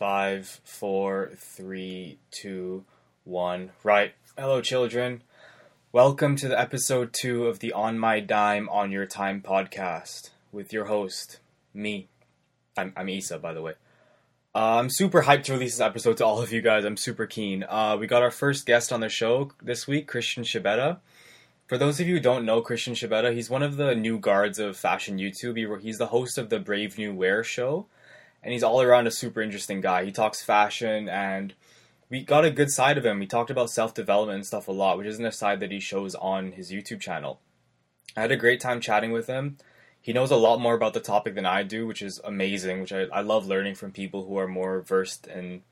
Five, four, three, two, one. Right. Hello, children. Welcome to the episode two of the On My Dime On Your Time podcast with your host, me. I'm, I'm Isa, by the way. Uh, I'm super hyped to release this episode to all of you guys. I'm super keen. Uh, we got our first guest on the show this week, Christian Shibeta. For those of you who don't know Christian Shibeta, he's one of the new guards of fashion YouTube. He, he's the host of the Brave New Wear show, and he's all around a super interesting guy. He talks fashion, and we got a good side of him. We talked about self development and stuff a lot, which isn't a side that he shows on his YouTube channel. I had a great time chatting with him. He knows a lot more about the topic than I do, which is amazing, which I, I love learning from people who are more versed in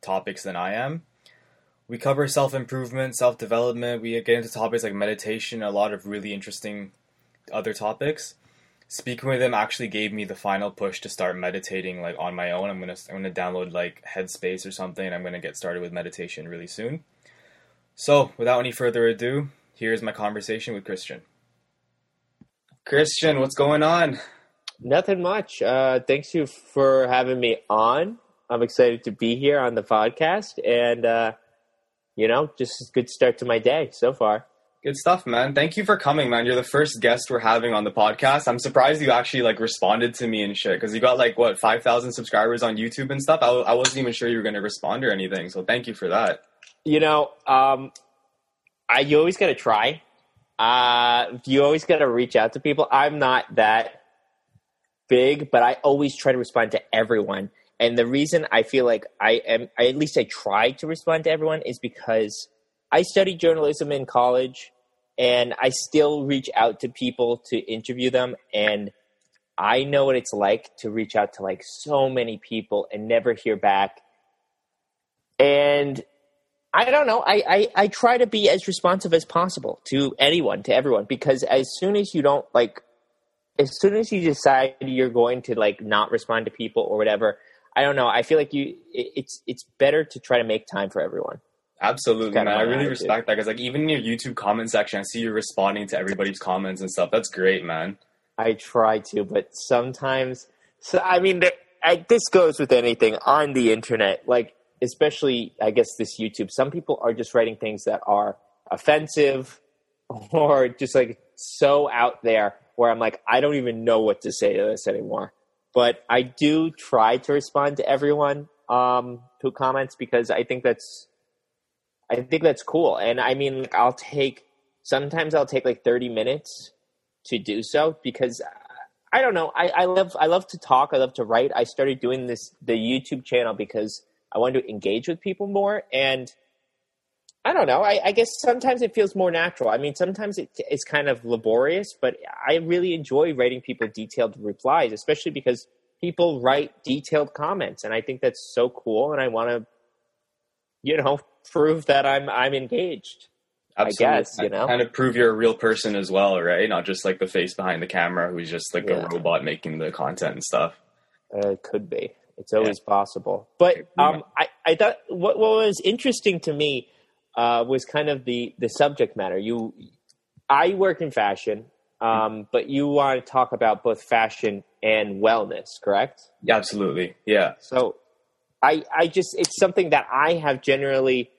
topics than I am. We cover self improvement, self development. We get into topics like meditation, a lot of really interesting other topics. Speaking with him actually gave me the final push to start meditating like on my own. I'm gonna I'm gonna download like Headspace or something, I'm gonna get started with meditation really soon. So, without any further ado, here's my conversation with Christian. Christian, what's going on? Nothing much. Uh, thanks you for having me on. I'm excited to be here on the podcast, and uh, you know, just a good start to my day so far. Good stuff, man. Thank you for coming, man. You're the first guest we're having on the podcast. I'm surprised you actually like responded to me and shit because you got like what five thousand subscribers on YouTube and stuff. I, I wasn't even sure you were going to respond or anything. So thank you for that. You know, um, I you always got to try. Uh, you always got to reach out to people. I'm not that big, but I always try to respond to everyone. And the reason I feel like I am, I, at least I try to respond to everyone, is because I studied journalism in college, and I still reach out to people to interview them, and I know what it's like to reach out to like so many people and never hear back. And I don't know. I, I, I try to be as responsive as possible to anyone, to everyone, because as soon as you don't like, as soon as you decide you're going to like not respond to people or whatever, I don't know. I feel like you, it, it's it's better to try to make time for everyone. Absolutely, man. I really respect that because like even in your YouTube comment section, I see you responding to everybody's comments and stuff. That's great, man. I try to, but sometimes, so I mean, I, this goes with anything on the internet. Like especially I guess this YouTube, some people are just writing things that are offensive or just like so out there where I'm like, I don't even know what to say to this anymore. But I do try to respond to everyone um, who comments because I think that's I think that's cool. And I mean, I'll take sometimes I'll take like 30 minutes to do so because I don't know. I, I love I love to talk. I love to write. I started doing this the YouTube channel because I wanted to engage with people more. And I don't know. I, I guess sometimes it feels more natural. I mean, sometimes it, it's kind of laborious, but I really enjoy writing people detailed replies, especially because people write detailed comments, and I think that's so cool. And I want to, you know, prove that I'm I'm engaged. Absolutely. I guess you know, kind of prove you're a real person as well, right? Not just like the face behind the camera who's just like yeah. a robot making the content and stuff. Uh, it could be. It's always yeah. possible. But um, I, I thought what, what was interesting to me uh, was kind of the, the subject matter. You, I work in fashion, um, but you want to talk about both fashion and wellness, correct? Yeah, absolutely. Yeah. So I, I just, it's something that I have generally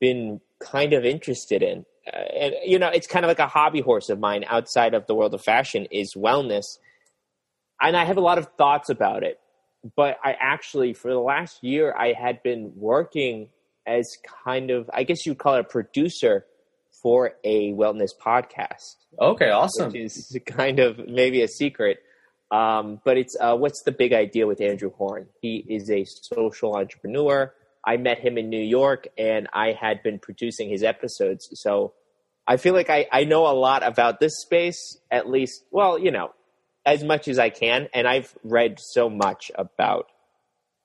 been kind of interested in. Uh, and, you know, it's kind of like a hobby horse of mine outside of the world of fashion is wellness. And I have a lot of thoughts about it but I actually, for the last year, I had been working as kind of, I guess you'd call it a producer for a wellness podcast. Okay, awesome. Which is kind of maybe a secret. Um, but it's uh, what's the big idea with Andrew Horn? He is a social entrepreneur. I met him in New York, and I had been producing his episodes. So I feel like I, I know a lot about this space, at least. Well, you know, as much as I can, and I've read so much about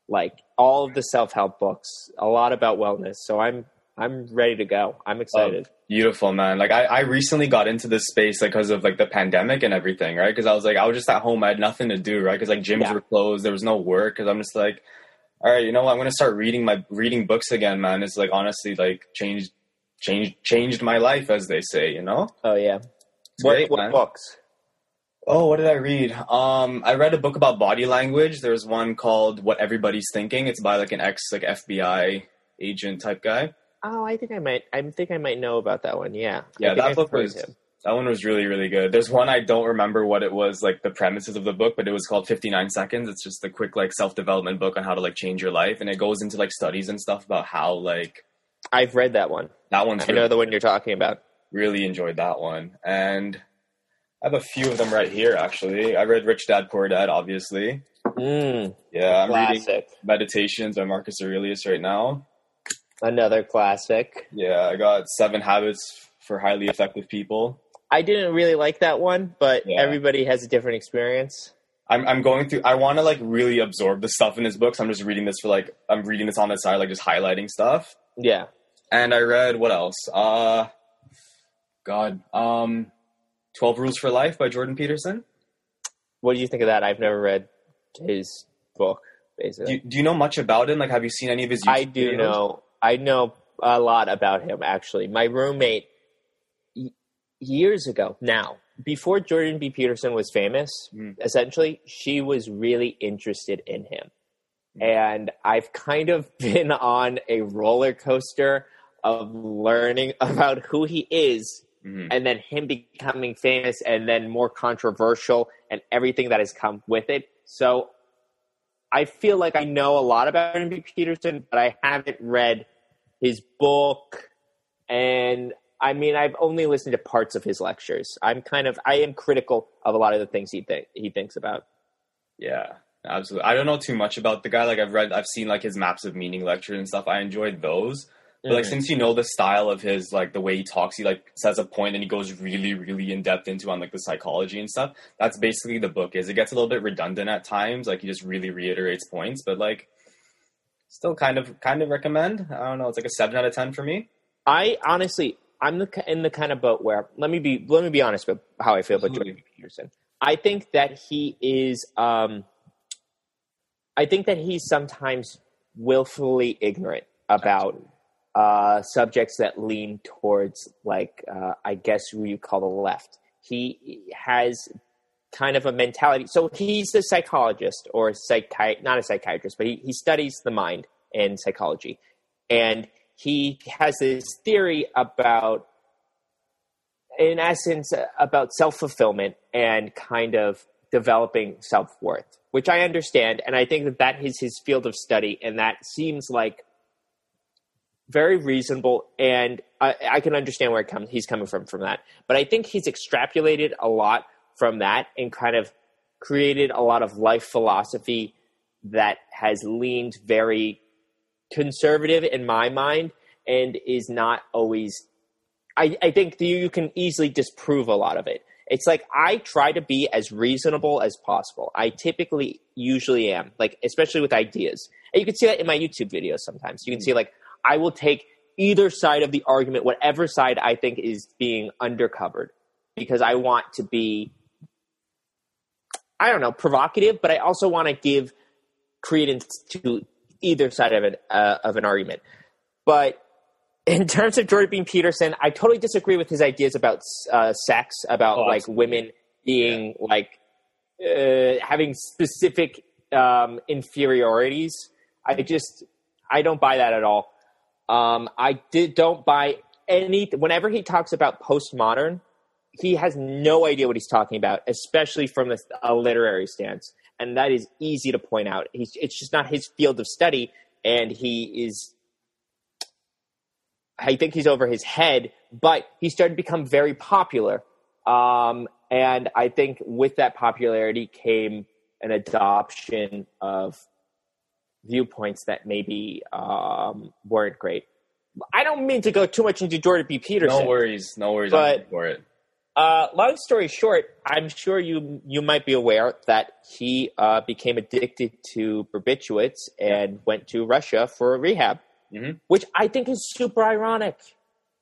like all of the self help books, a lot about wellness. So I'm I'm ready to go. I'm excited. Oh, beautiful, man. Like I, I recently got into this space like because of like the pandemic and everything, right? Because I was like I was just at home, I had nothing to do, right? Because like gyms yeah. were closed, there was no work. Because I'm just like, all right, you know what? I'm gonna start reading my reading books again, man. It's like honestly like changed changed changed my life, as they say, you know. Oh yeah. What, great, what books? Oh, what did I read? Um, I read a book about body language. There's one called "What Everybody's Thinking." It's by like an ex like FBI agent type guy. Oh, I think I might. I think I might know about that one. Yeah, Yeah, that I've book was him. that one was really really good. There's one I don't remember what it was like the premises of the book, but it was called 59 Seconds. It's just a quick like self development book on how to like change your life, and it goes into like studies and stuff about how like I've read that one. that one's I know the one you're talking about. really enjoyed that one. And I have a few of them right here, actually. I read Rich Dad Poor Dad, obviously. Mm, Yeah, I'm reading. Meditations by Marcus Aurelius right now. Another classic. Yeah, I got Seven Habits for Highly Effective People. I didn't really like that one, but Yeah. everybody has a different experience. I'm, I'm going through, I want to like really absorb the stuff in his books. I'm just reading this for like, I'm reading this on the side, like just highlighting stuff. Yeah. And I read, what else? Uh, God, um, 12 Rules for Life by Jordan Peterson. What do you think of that? I've never read his book, Do basically. you, do you know much about him? Like, have you seen any of his YouTube I do videos? know. I know a lot about him, actually. My roommate, years ago now, before Jordan B. Peterson was famous, Mm. essentially, she was really interested in him. Mm. And I've kind of been on a roller coaster of learning about who he is Mhm. and then him becoming famous and then more controversial and everything that has come with it. So I feel like I know a lot about Jordan B. Peterson, but I haven't read his book. And I mean, I've only listened to parts of his lectures. I'm kind of, I am critical of a lot of the things he think he thinks about. Yeah, absolutely. I don't know too much about the guy. Like I've read, I've seen like his maps of meaning lectures and stuff. I enjoyed those. But like Mhm. since you know the style of his, like the way he talks, he like says a point and he goes really, really in depth into on like the psychology and stuff. That's basically the book. Is it gets a little bit redundant at times. Like he just really reiterates points, but like still kind of kind of recommend. I don't know. It's like a seven out of ten for me. I honestly, I'm the, in the kind of boat where let me be let me be honest about how I feel about Absolutely. Jordan Peterson. I think that he is. Um, I think that he's sometimes willfully ignorant about uh, subjects that lean towards, like, uh, I guess what you call the left. He has kind of a mentality. So he's a psychologist or psychi- not a psychiatrist, but he, he studies the mind and psychology. And he has this theory about, in essence, about self fulfillment and kind of developing self worth, which I understand. And I think that that is his field of study. And that seems like very reasonable. And I, I can understand where comes, he's coming from from that. But I think he's extrapolated a lot from that and kind of created a lot of life philosophy that has leaned very conservative in my mind and is not always I, I think you can easily disprove a lot of it. It's like I try to be as reasonable as possible. I typically usually am, like especially with ideas. And you can see that in my YouTube videos sometimes. You can see like I will take either side of the argument, whatever side I think is being undercovered, because I want to be I don't know, provocative, but I also want to give credence to either side of it uh, of an argument. But in terms of Jordan. Peterson, I totally disagree with his ideas about uh, sex, about Oh, like absolutely. women being like uh, having specific um, inferiorities. I just I don't buy that at all. Um, I did don't buy any. Whenever he talks about postmodern, he has no idea what he's talking about, especially from a, a literary stance, and that is easy to point out. He's it's just not his field of study, and he is I think he's over his head, but he started to become very popular. Um, and I think with that popularity came an adoption of viewpoints that maybe um, weren't great. I don't mean to go too much into Jordan B. Peterson. No worries, no worries. But- for it. Uh, long story short, I'm sure you you might be aware that he uh, became addicted to barbiturates and went to Russia for rehab, Mhm. which I think is super ironic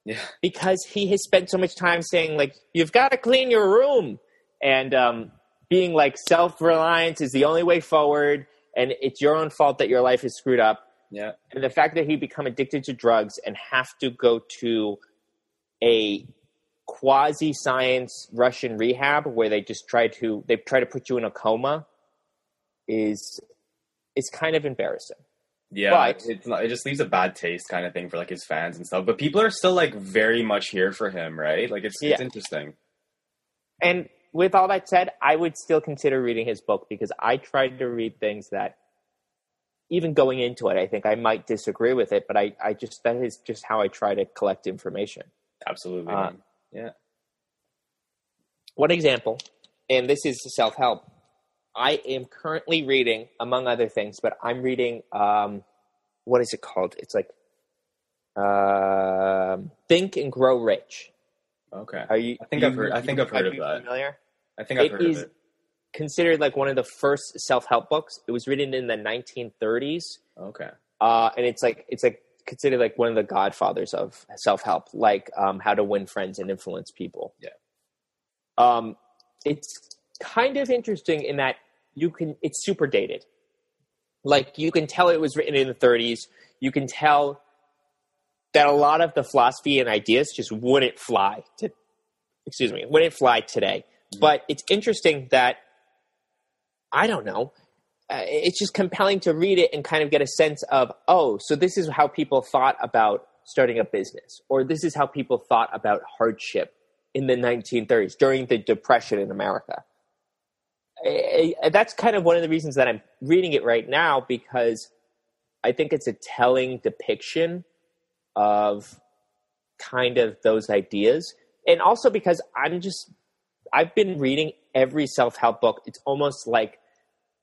Yeah, because he has spent so much time saying like you've got to clean your room and um, being like self reliance is the only way forward, and it's your own fault that your life is screwed up yeah, and the fact that he become addicted to drugs and have to go to a quasi science Russian rehab where they just try to they try to put you in a coma is is kind of embarrassing. Yeah, But- it's not, it just leaves a bad taste, kind of thing, for like his fans and stuff. But people are still like very much here for him, right? Like it's it's interesting. And with all that said, I would still consider reading his book because I tried to read things that even going into it, I think I might disagree with it, but I, I just that is just how I try to collect information. Absolutely. Uh, man. One example, and this is self help. I am currently reading, among other things, but I'm reading um, what is it called? It's like um Think and Grow Rich. Okay. Are you? I think I've heard- I think I've heard are of you that. Familiar? I think I've It heard is of it. considered like one of the first self help books. It was written in the 1930s, Okay. uh, and it's like it's like considered like one of the godfathers of self help, like um, how to win friends and influence people. Yeah. Um, it's kind of interesting in that you can. It's super dated. Like you can tell it was written in the 30s. You can tell that a lot of the philosophy and ideas just wouldn't fly to excuse me wouldn't fly today but it's interesting that i don't know uh, it's just compelling to read it and kind of get a sense of oh so this is how people thought about starting a business or this is how people thought about hardship in the 1930s during the depression in america. Eh, eh, that's kind of one of the reasons that i'm reading it right now because i think it's a telling depiction of kind of those ideas. And also because i'm just i've been reading every self-help book. It's almost like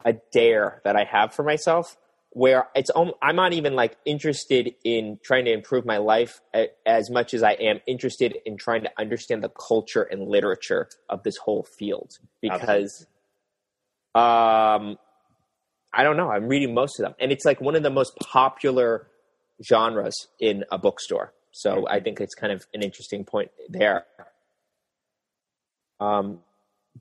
a dare that i have for myself where it's i'm not even like interested in trying to improve my life as much as i am interested in trying to understand the culture and literature of this whole field because um i don't know. I'm reading most of them. And it's like one of the most popular genres in a bookstore. So I think it's kind of an interesting point there. Um,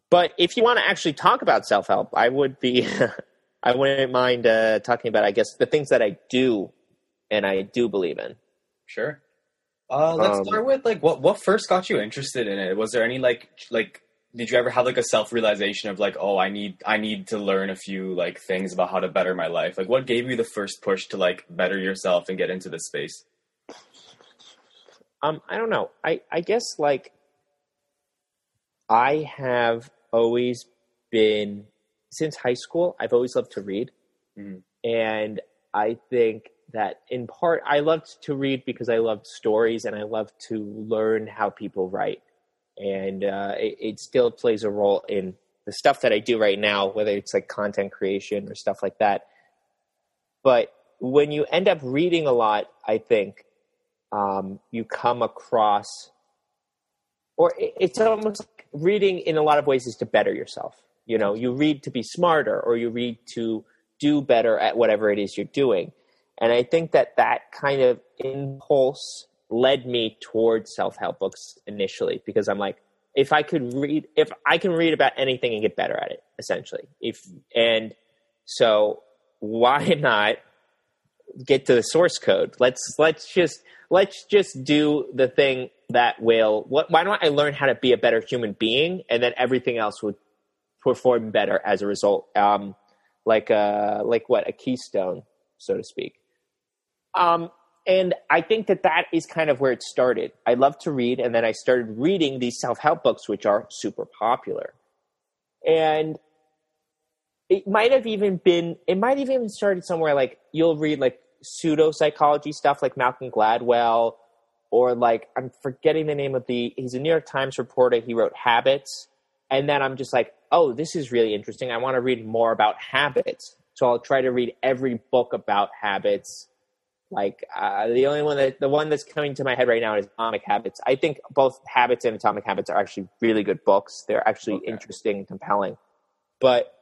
but if you want to actually talk about self help, I would be, I wouldn't mind uh, talking about, I guess, the things that I do and I do believe in. Sure. Uh, let's Um, start with like what what first got you interested in it? Was there any like like did you ever have like a self realization of like oh I need I need to learn a few like things about how to better my life? Like what gave you the first push to like better yourself and get into this space? Um, I don't know. I, I guess like I have always been since high school. I've always loved to read, Mhm. and I think that in part I loved to read because I loved stories and I loved to learn how people write, and uh, it, it still plays a role in the stuff that I do right now, whether it's like content creation or stuff like that. But when you end up reading a lot, I think um, you come across, or it's almost like reading in a lot of ways is to better yourself. You know, you read to be smarter, or you read to do better at whatever it is you're doing. And I think that that kind of impulse led me towards self help books initially because I'm like, if I could read, if I can read about anything and get better at it, essentially. If and so, why not get to the source code? Let's let's just let's just do the thing that will. What? Why don't I learn how to be a better human being, and then everything else would perform better as a result. Um, like uh, like what a keystone, so to speak. Um, and I think that that is kind of where it started. I love to read, and then I started reading these self help books, which are super popular. And it might have even been, it might have even started somewhere like you'll read like pseudo psychology stuff like Malcolm Gladwell, or like I'm forgetting the name of the, he's a New York Times reporter. He wrote Habits. And then I'm just like, oh, this is really interesting. I want to read more about habits. So I'll try to read every book about habits like uh, the only one that the one that's coming to my head right now is Atomic Habits. I think both Habits and Atomic Habits are actually really good books. They're actually Okay. interesting and compelling. But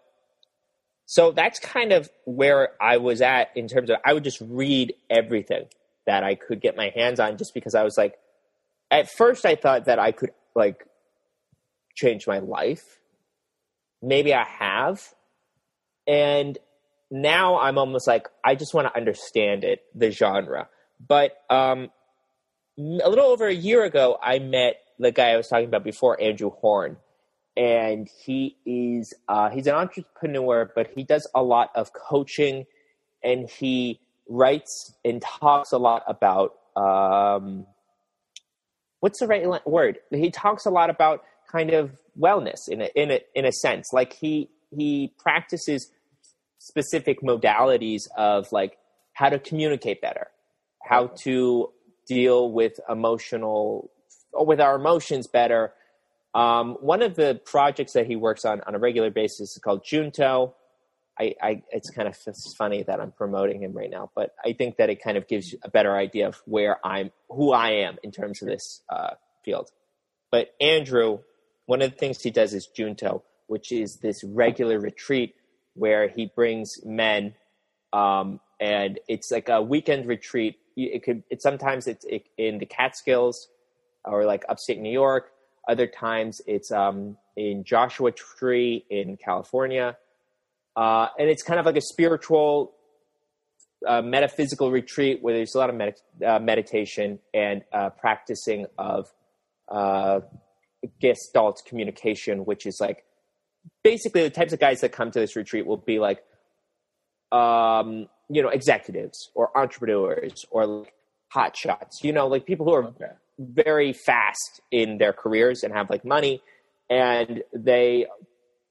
so that's kind of where I was at in terms of I would just read everything that I could get my hands on just because I was like at first I thought that I could like change my life. Maybe I have. And now I'm almost like I just want to understand it, the genre. But um, a little over a year ago, I met the guy I was talking about before, Andrew Horn, and he is uh, he's an entrepreneur, but he does a lot of coaching, and he writes and talks a lot about um, what's the right word? He talks a lot about kind of wellness in a in a in a sense. Like he he practices specific modalities of like how to communicate better, how to deal with emotional or with our emotions better. Um, one of the projects that he works on on a regular basis is called Junto. I, I, it's kind of funny that I'm promoting him right now, but I think that it kind of gives you a better idea of where I'm, who I am in terms of this uh, field. But Andrew, one of the things he does is Junto, which is this regular retreat where he brings men, um, and it's like a weekend retreat. It could, it sometimes it's in the Catskills or like upstate New York. Other times it's um, in Joshua Tree in California uh, and it's kind of like a spiritual, uh, metaphysical retreat where there's a lot of med- uh, meditation and uh, practicing of uh, Gestalt communication, which is like basically the types of guys that come to this retreat will be like, um, you know, executives or entrepreneurs or like hot shots, you know, like people who are okay. Very fast in their careers and have like money and they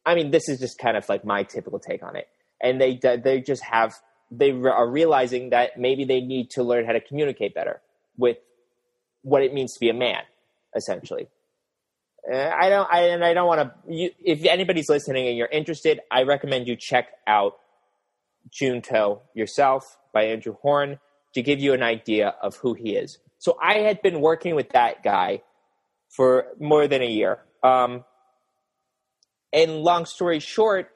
I mean, this is just kind of like my typical take on it. And they they just have they are realizing that maybe they need to learn how to communicate better with what it means to be a man, essentially. Uh, I don't, I, and I don't want to. If anybody's listening and you're interested, I recommend you check out Junto yourself by Andrew Horn to give you an idea of who he is. So I had been working with that guy for more than a year. Um, and long story short,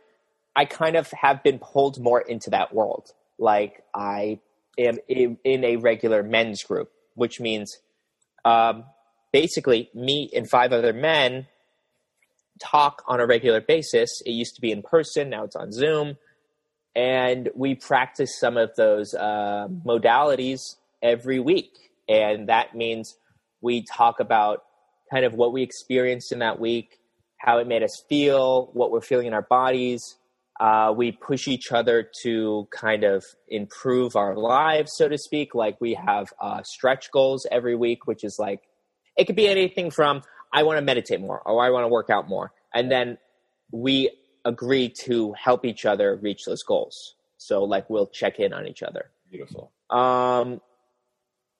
I kind of have been pulled more into that world. Like I am in, a regular men's group, which means um, basically me and five other men talk on a regular basis. It used to be in person, now it's on Zoom. And we practice some of those uh, modalities every week. And that means we talk about kind of what we experienced in that week, how it made us feel, what we're feeling in our bodies. Uh, we push each other to kind of improve our lives, so to speak. Like we have uh, stretch goals every week, which is like, it could be anything from I want to meditate more or I want to work out more. And then we agree to help each other reach those goals. So like we'll check in on each other. Beautiful. Um,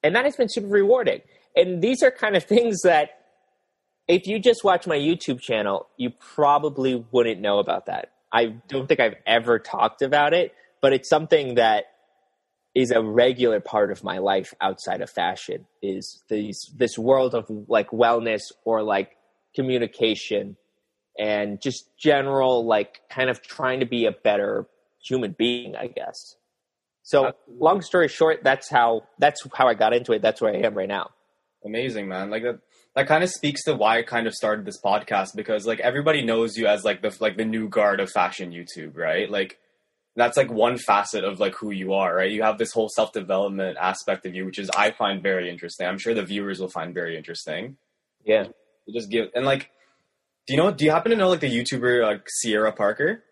and that has been super rewarding. And these are kind of things that if you just watch my YouTube channel, you probably wouldn't know about that. I don't think I've ever talked about it, but it's something that is a regular part of my life outside of fashion is these this world of like wellness or like communication and just general like kind of trying to be a better human being, I guess. So long story short, that's how that's how I got into it. That's where I am right now. Amazing, man. Like that that kind of speaks to why I kind of started this podcast because like everybody knows you as like the like the new guard of fashion YouTube, right? Like that's like one facet of like who you are, right? You have this whole self development aspect of you, which is I find very interesting. I'm sure the viewers will find very interesting. Yeah, you just give and like, do you know? Do you happen to know like the YouTuber like Sierra Parker?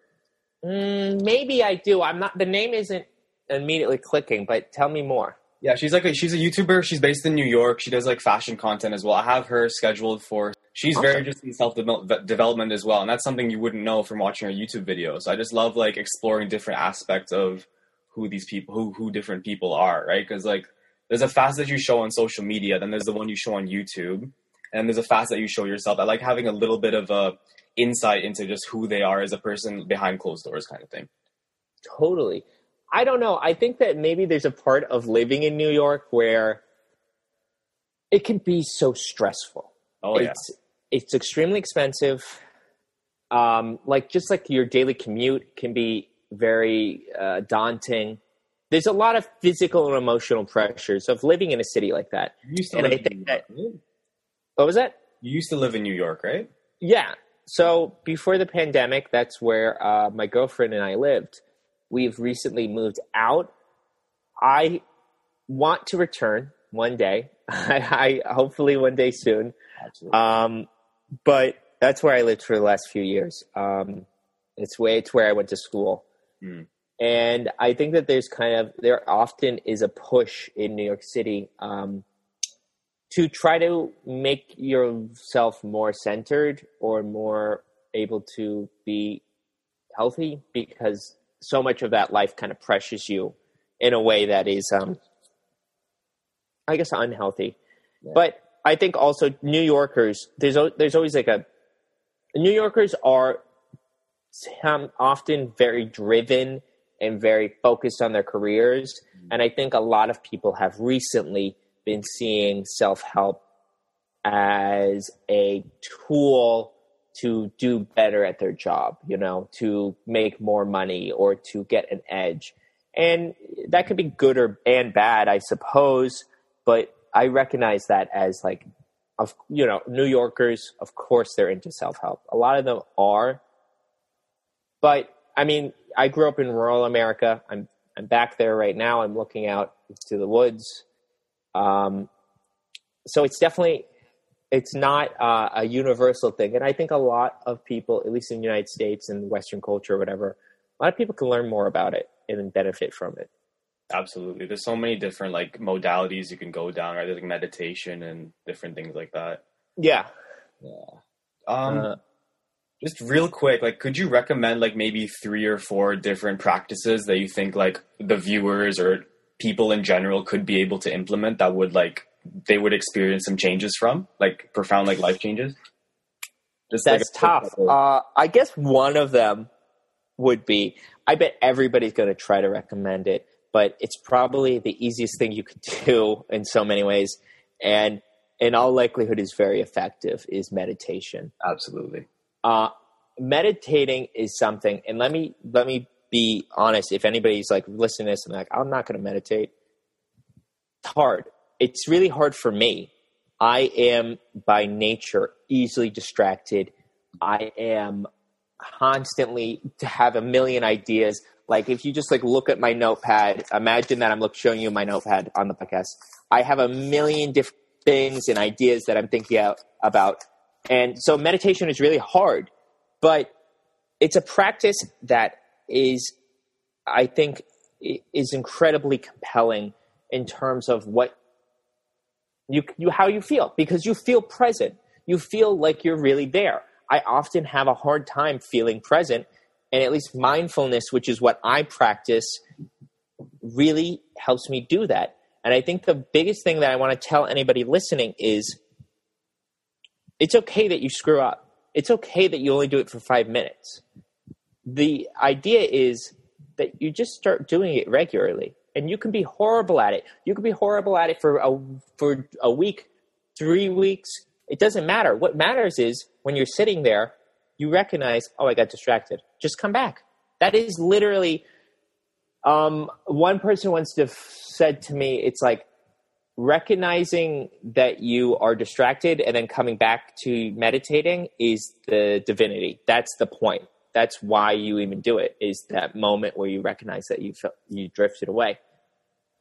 Mm, maybe I do. I'm not. The name isn't immediately clicking, but tell me more. Yeah, she's like a, she's a YouTuber. She's based in New York. She does like fashion content as well. I have her scheduled for. She's awesome. very interested in self development as well, and that's something you wouldn't know from watching her YouTube videos. I just love like exploring different aspects of who these people, who who different people are, right? Because like there's a facet that you show on social media, then there's the one you show on YouTube, and there's a facet that you show yourself. I like having a little bit of a insight into just who they are as a person behind closed doors, kind of thing. Totally. I don't know. I think that maybe there's a part of living in New York where it can be so stressful. Oh yeah. It's it's extremely expensive. Um, like just like your daily commute can be very uh, daunting. There's a lot of physical and emotional pressures of living in a city like that. You used to and live I think that, what was that? You used to live in New York, right? Yeah. So before the pandemic, that's where uh, my girlfriend and I lived. We've recently moved out. I want to return one day. I, I hopefully one day soon. Absolutely. Um, but that's where I lived for the last few years. Um, it's way it's where I went to school, Mm. and I think that there's kind of there often is a push in New York City um, to try to make yourself more centered or more able to be healthy because so much of that life kind of pressures you in a way that is, um, I guess, unhealthy. Yeah. But I think also New Yorkers, there's there's always like a New Yorkers are um, often very driven and very focused on their careers, and I think a lot of people have recently been seeing self help as a tool to do better at their job, you know, to make more money or to get an edge. And that could be good or and bad, I suppose, but I recognize that as like of you know, New Yorkers, of course they're into self-help. A lot of them are. But I mean, I grew up in rural America. I'm I'm back there right now. I'm looking out to the woods. Um, so it's definitely it's not uh, a universal thing, and I think a lot of people, at least in the United States and Western culture or whatever, a lot of people can learn more about it and then benefit from it. Absolutely. There's so many different like modalities you can go down, right? There's like meditation and different things like that. Yeah. Yeah. Um, Uh, just real quick, like, could you recommend like maybe three or four different practices that you think like the viewers or people in general could be able to implement that would like they would experience some changes from, like profound like life changes? Just like, That's quick tough. Uh, I guess one of them would be I bet everybody's going to try to recommend it, but it's probably the easiest thing you could do in so many ways. And in all likelihood, is very effective is meditation. Absolutely. Uh, meditating is something, and let me let me be honest. If anybody's like listening to this and like, I'm not going to meditate, it's hard. It's really hard for me. I am by nature easily distracted. I am constantly to have a million ideas. Like if you just like look at my notepad, imagine that I'm look, showing you my notepad on the podcast. I have a million different things and ideas that I'm thinking out, about. And so meditation is really hard, but it's a practice that is, I think, is incredibly compelling in terms of what you, you how you feel because you feel present. You feel like you're really there. I often have a hard time feeling present, and at least mindfulness, which is what I practice, really helps me do that. And I think the biggest thing that I want to tell anybody listening is it's okay that you screw up. It's okay that you only do it for five minutes. The idea is that you just start doing it regularly. And you can be horrible at it. You can be horrible at it for a, for a week, three weeks. It doesn't matter. What matters is when you're sitting there, you recognize, oh, I got distracted. Just come back. That is literally um, one person once def- said to me, it's like recognizing that you are distracted and then coming back to meditating is the divinity. That's the point. That's why you even do it. Is that moment where you recognize that you felt, you drifted away.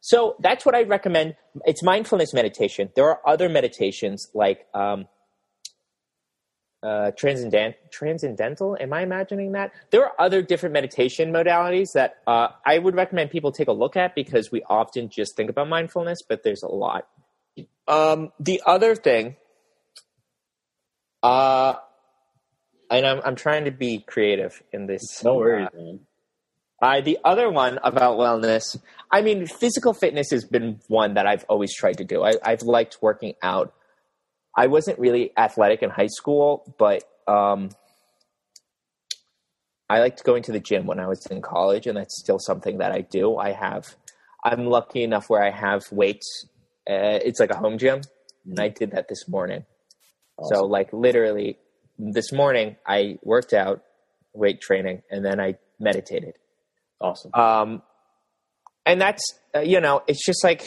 So that's what I recommend. It's mindfulness meditation. There are other meditations like um, uh, transcendent, transcendental. Am I imagining that? There are other different meditation modalities that uh, I would recommend people take a look at because we often just think about mindfulness, but there's a lot. Um, the other thing, uh, and I'm, I'm trying to be creative in this. No worries, uh, man. uh, the other one about wellness, I mean, physical fitness has been one that I've always tried to do. I, I've liked working out. I wasn't really athletic in high school, but um, I liked going to the gym when I was in college, and that's still something that I do. I have, I'm lucky enough where I have weights. Uh, it's like a home gym, and I did that this morning. So, like, literally, this morning I worked out, weight training, and then I meditated. Awesome. Um, and that's uh, you know, it's just like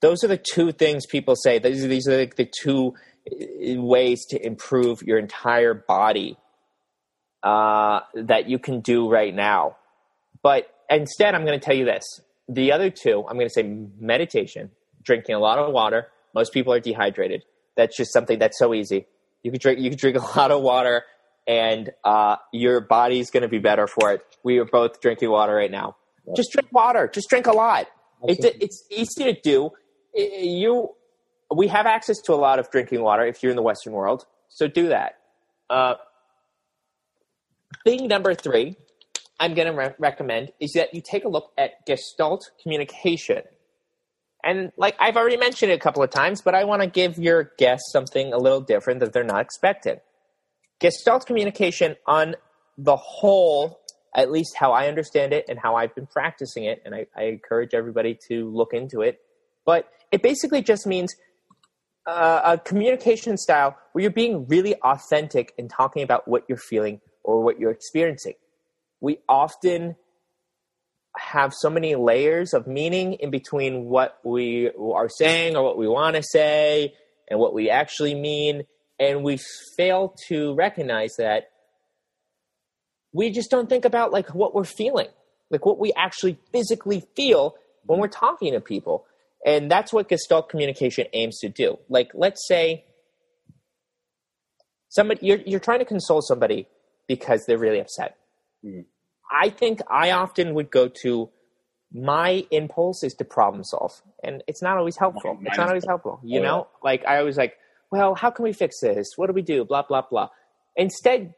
those are the two things people say. These are these are like the two uh, ways to improve your entire body uh, that you can do right now. But instead, I'm going to tell you this: the other two, I'm going to say meditation drinking a lot of water. Most people are dehydrated. That's just something that's so easy. You can drink you can drink a lot of water and uh, your body's going to be better for it. We are both drinking water right now. Just drink water. Just drink a lot. It's, it's easy to do. You, we have access to a lot of drinking water if you're in the Western world, so do that. Uh, thing number three, I'm going to re- recommend is that you take a look at Gestalt communication. And like I've already mentioned it a couple of times, but I want to give your guests something a little different that they're not expecting. Gestalt communication on the whole, at least how I understand it and how I've been practicing it, and I, I encourage everybody to look into it. But it basically just means uh, a communication style where you're being really authentic and talking about what you're feeling or what you're experiencing. We often have so many layers of meaning in between what we are saying or what we want to say and what we actually mean and we fail to recognize that we just don't think about like what we're feeling like what we actually physically feel when we're talking to people. And that's what gestalt communication aims to do. Like let's say somebody you're, you're trying to console somebody because they're really upset. Mm. I think i often would go to my impulse is to problem solve and it's not always helpful it's not always helpful you oh, know like i always like well, how can we fix this? What do we do? Blah, blah, blah. Instead,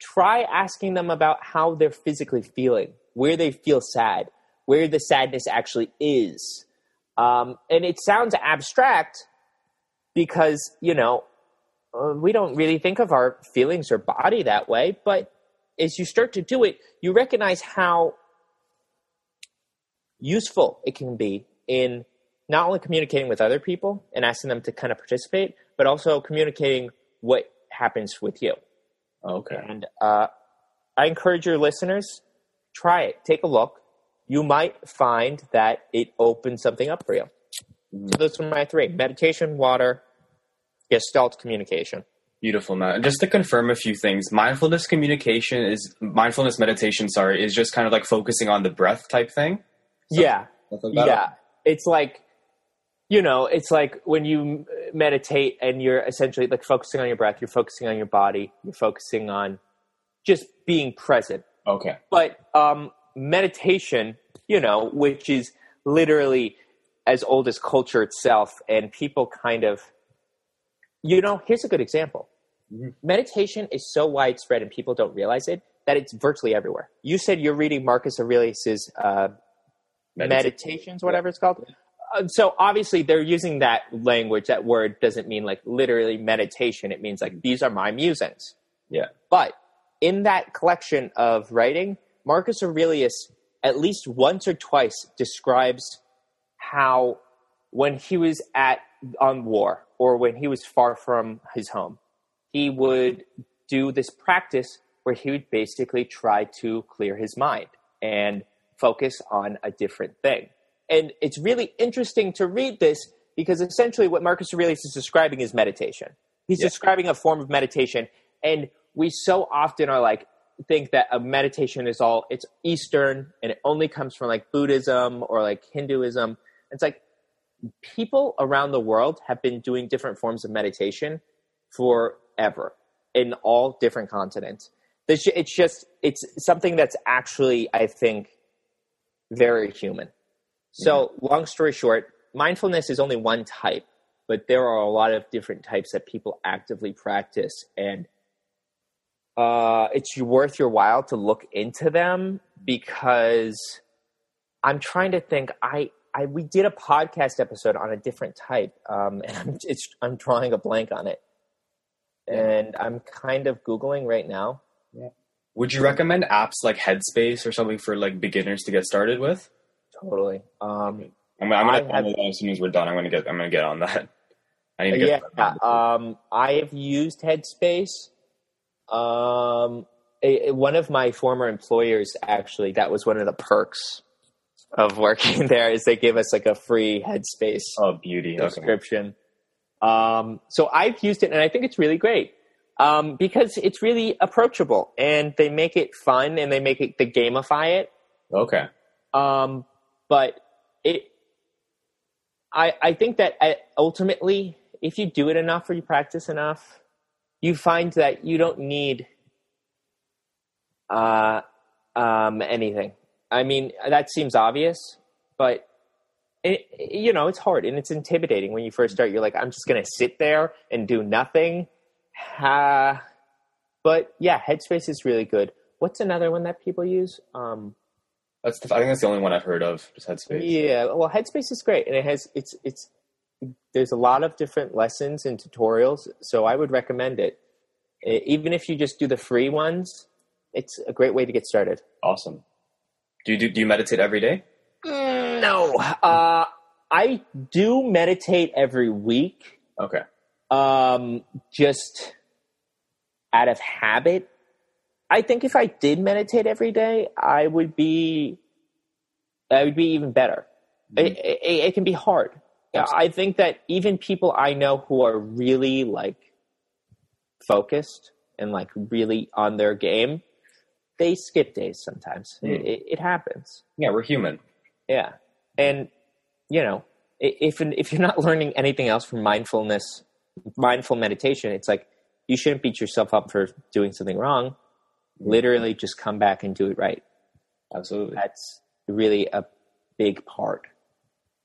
try asking them about how they're physically feeling, where they feel sad, where the sadness actually is. Um, and it sounds abstract because, you know, uh, we don't really think of our feelings or body that way. But as you start to do it, you recognize how useful it can be in not only communicating with other people and asking them to kind of participate, but also communicating what happens with you. Okay. And uh, I encourage your listeners try it, take a look. You might find that it opens something up for you. So those are my three: meditation, water, Gestalt communication. Beautiful, Matt. Just to confirm a few things, mindfulness communication is mindfulness meditation. Sorry, is just kind of like focusing on the breath type thing. So, yeah, like yeah. It's like you know, it's like when you meditate and you're essentially like focusing on your breath, you're focusing on your body, you're focusing on just being present. Okay. But um, meditation, you know, which is literally as old as culture itself, and people kind of, you know, here's a good example. Meditation is so widespread and people don't realize it that it's virtually everywhere. You said you're reading Marcus Aurelius's uh, Meditations, whatever it's called. Uh, so obviously they're using that language that word doesn't mean like literally meditation. It means like these are my musings. Yeah. But in that collection of writing marcus aurelius at least once or twice describes how when he was at on war or when he was far from his home he would do this practice where he would basically try to clear his mind and focus on a different thing and it's really interesting to read this because essentially what Marcus Aurelius is describing is meditation. He's yeah. describing a form of meditation. And we so often are like, think that a meditation is all, it's Eastern and it only comes from like Buddhism or like Hinduism. It's like people around the world have been doing different forms of meditation forever in all different continents. It's just, it's something that's actually, I think, very human. So, long story short, mindfulness is only one type, but there are a lot of different types that people actively practice, and uh, it's worth your while to look into them because I'm trying to think. I, I we did a podcast episode on a different type, um, and I'm, it's I'm drawing a blank on it, and I'm kind of googling right now. Yeah. Would you recommend apps like Headspace or something for like beginners to get started with? Totally. Um, I'm, I'm gonna have, as soon as we're done. I'm gonna get. I'm gonna get on that. I need to get. Yeah. Um, I have used Headspace. Um, a, a, one of my former employers actually that was one of the perks of working there is they give us like a free Headspace. Oh, beauty subscription. Okay. Um, so I've used it and I think it's really great. Um, because it's really approachable and they make it fun and they make it they gamify it. Okay. Um, but it I, I think that uh, ultimately, if you do it enough or you practice enough, you find that you don't need uh, um, anything. I mean, that seems obvious, but it, you know, it's hard and it's intimidating when you first start. You're like, I'm just going to sit there and do nothing. Uh, but yeah, Headspace is really good. What's another one that people use? Um, That's the, I think that's the only one I've heard of. Just Headspace. yeah, well, Headspace is great, and it has it's it's there's a lot of different lessons and tutorials, so I would recommend it. Even if you just do the free ones, it's a great way to get started. Awesome. Do you do, do you meditate every day? Mm, no, uh, I do meditate every week, Okay. um, just out of habit. I think if I did meditate every day, I would be, I would be even better. It, it, it can be hard. Yeah, I think that even people I know who are really like focused and like really on their game, they skip days sometimes. It, it, it happens. Yeah, we're human. Yeah, and you know, if if you're not learning anything else from mindfulness, mindful meditation, it's like you shouldn't beat yourself up for doing something wrong. Literally, just come back and do it right. Absolutely. That's really a big part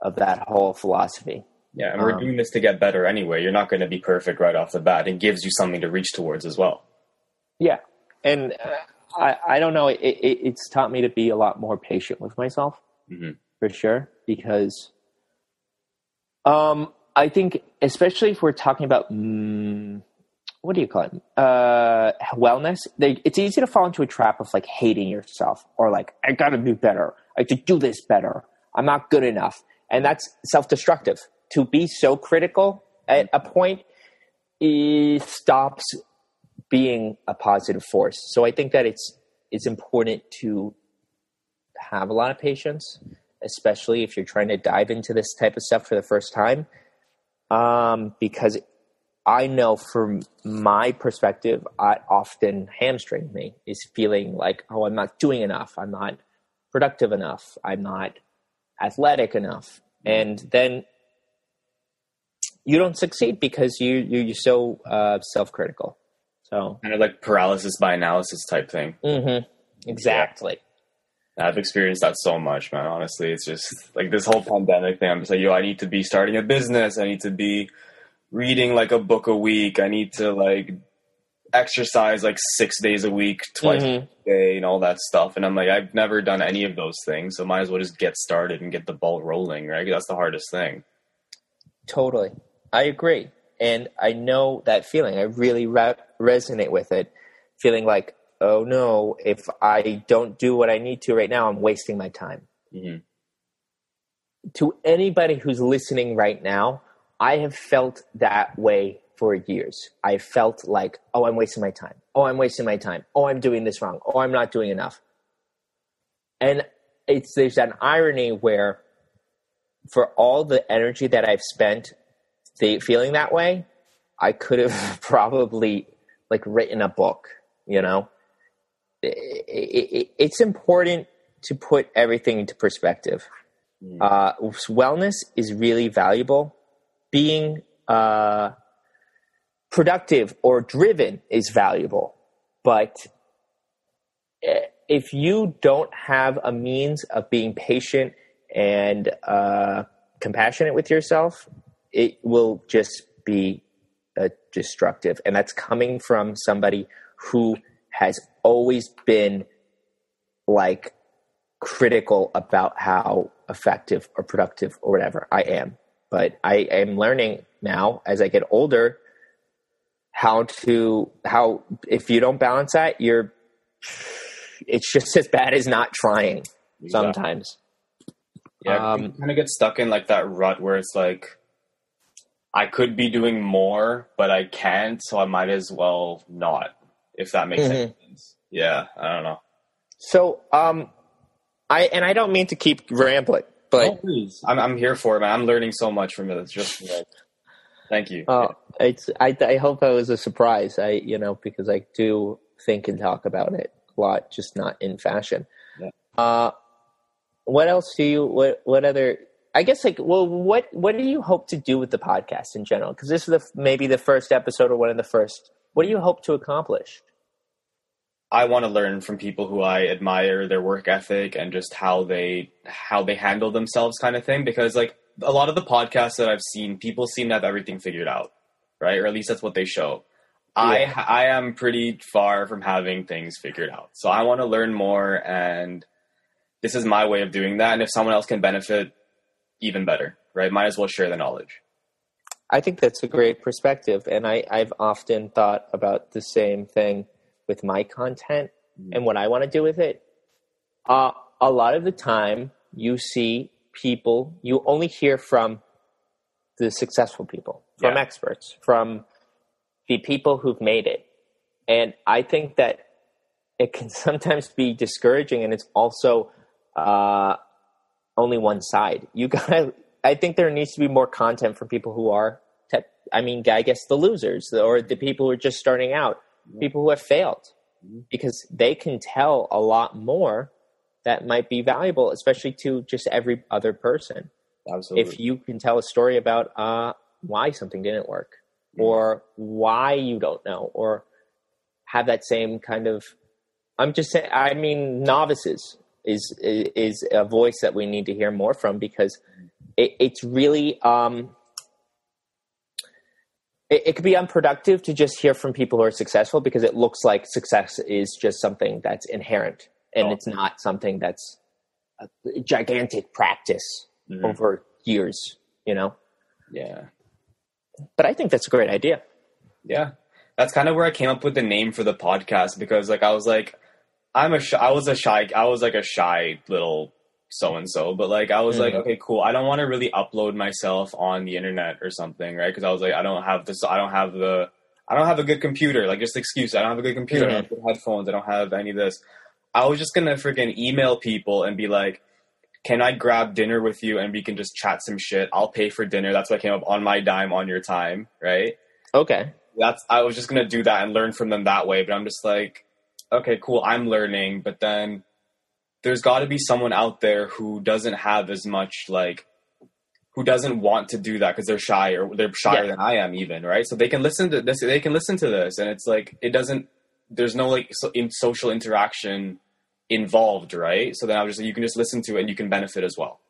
of that whole philosophy. Yeah, and we're Um, doing this to get better anyway. You're not going to be perfect right off the bat. It gives you something to reach towards as well. Yeah, and uh, I I don't know. It, it, it's taught me to be a lot more patient with myself Mhm. For sure because um I think especially if we're talking about mm, what do you call it? Uh wellness they, it's easy to fall into a trap of like hating yourself or like I got to do better. I have to do this better. I'm not good enough. And that's self-destructive. To be so critical at a point it stops being a positive force. So I think that it's it's important to have a lot of patience, especially if you're trying to dive into this type of stuff for the first time. Um, because I know from my perspective, I often hamstring me is feeling like, oh, I'm not doing enough. I'm not productive enough. I'm not athletic enough. And then you don't succeed because you, you you're so uh, self critical. So Kind of like paralysis by analysis type thing. hmm exactly. I've experienced that so much, man. Honestly, it's just like this whole pandemic thing. I'm just like, yo, I need to be starting a business. I need to be reading like a book a week. I need to like exercise like six days a week, twice Mhm. a day, and all that stuff. And I'm like, I've never done any of those things, so might as well just get started and get the ball rolling, right? That's the hardest thing. Totally. I agree. And I know that feeling. I really re- resonate with it. Feeling like, oh no, if I don't do what I need to right now, I'm wasting my time. hmm To anybody who's listening right now, I have felt that way for years. I felt like, oh, I'm wasting my time. Oh, I'm wasting my time. Oh, I'm doing this wrong. Oh, I'm not doing enough. And it's there's an irony where for all the energy that I've spent fe- feeling that way, I could have probably like written a book, you know? I- I- I- it's important to put everything into perspective. Mm. Uh, wellness is really valuable. Being uh, productive or driven is valuable. But eh, if you don't have a means of being patient and uh, compassionate with yourself, it will just be uh, destructive. And that's coming from somebody who has always been like critical about how effective or productive or whatever I am. But I am learning now as I get older how to how if you don't balance that, you're it's just as bad as not trying sometimes. Yeah, Um, you kind of get stuck in like that rut where it's like, I could be doing more, but I can't, so I might as well not. If that makes Mhm. any sense. Yeah, I don't know. So um I and I don't mean to keep rambling, but please, I'm I'm here for it, man. I'm learning so much from it. It's just like, thank you. Oh, it's. I, I hope that was a surprise. I, you know, because I do think and talk about it a lot, just not in fashion. Yeah. Uh, what else do you? What What other? I guess like, well, what what do you hope to do with the podcast in general? Because this is the maybe the first episode or one of the first. What do you hope to accomplish? I want to learn from people who I admire their work ethic and just how they how they handle themselves, kind of thing. Because like a lot of the podcasts that I've seen, people seem to have everything figured out, right? Or at least that's what they show. I I am pretty far from having things figured out. So I want to learn more and this is my way of doing that and if someone else can benefit even better, right? Might as well share the knowledge. I think that's a great perspective and I I've often thought about the same thing with my content mm. and what I want to do with it. Uh, a lot of the time you see people you only hear from the successful people, from yeah. experts, from the people who've made it. And I think that it can sometimes be discouraging and it's also uh, only one side. You gotta, I think there needs to be more content for people who are te- I mean, I guess the losers or the people who are just starting out, people who have failed mm-hmm. because they can tell a lot more that might be valuable, especially to just every other person. Absolutely. If you can tell a story about uh, why something didn't work, or why you don't know or have that same kind of i'm just saying i mean novices is is a voice that we need to hear more from because it, it's really um it, it could be unproductive to just hear from people who are successful because it looks like success is just something that's inherent and oh. it's not something that's a gigantic practice mm-hmm. over years you know yeah but I think that's a great idea. Yeah. That's kind of where I came up with the name for the podcast because like I was like I'm a shy, I was a shy I was like a shy little so and so but like I was mm-hmm. like okay cool I don't want to really upload myself on the internet or something right because I was like I don't have this I don't have the I don't have a good computer like just excuse I don't have a good computer mm-hmm. I don't have good headphones I don't have any of this I was just gonna freaking email people and be like can I grab dinner with you and we can just chat some shit? I'll pay for dinner. That's what came up on my dime on your time, right? Okay. That's I was just gonna do that and learn from them that way, but I'm just like, okay, cool, I'm learning, but then there's got to be someone out there who doesn't have as much like who doesn't want to do that because they're shy or they're shyer yeah. than I am even, right? So they can listen to this, they can listen to this, and it's like it doesn't. There's no like so in social interaction involved, right? So then I was just you can just listen to it and you can benefit as well.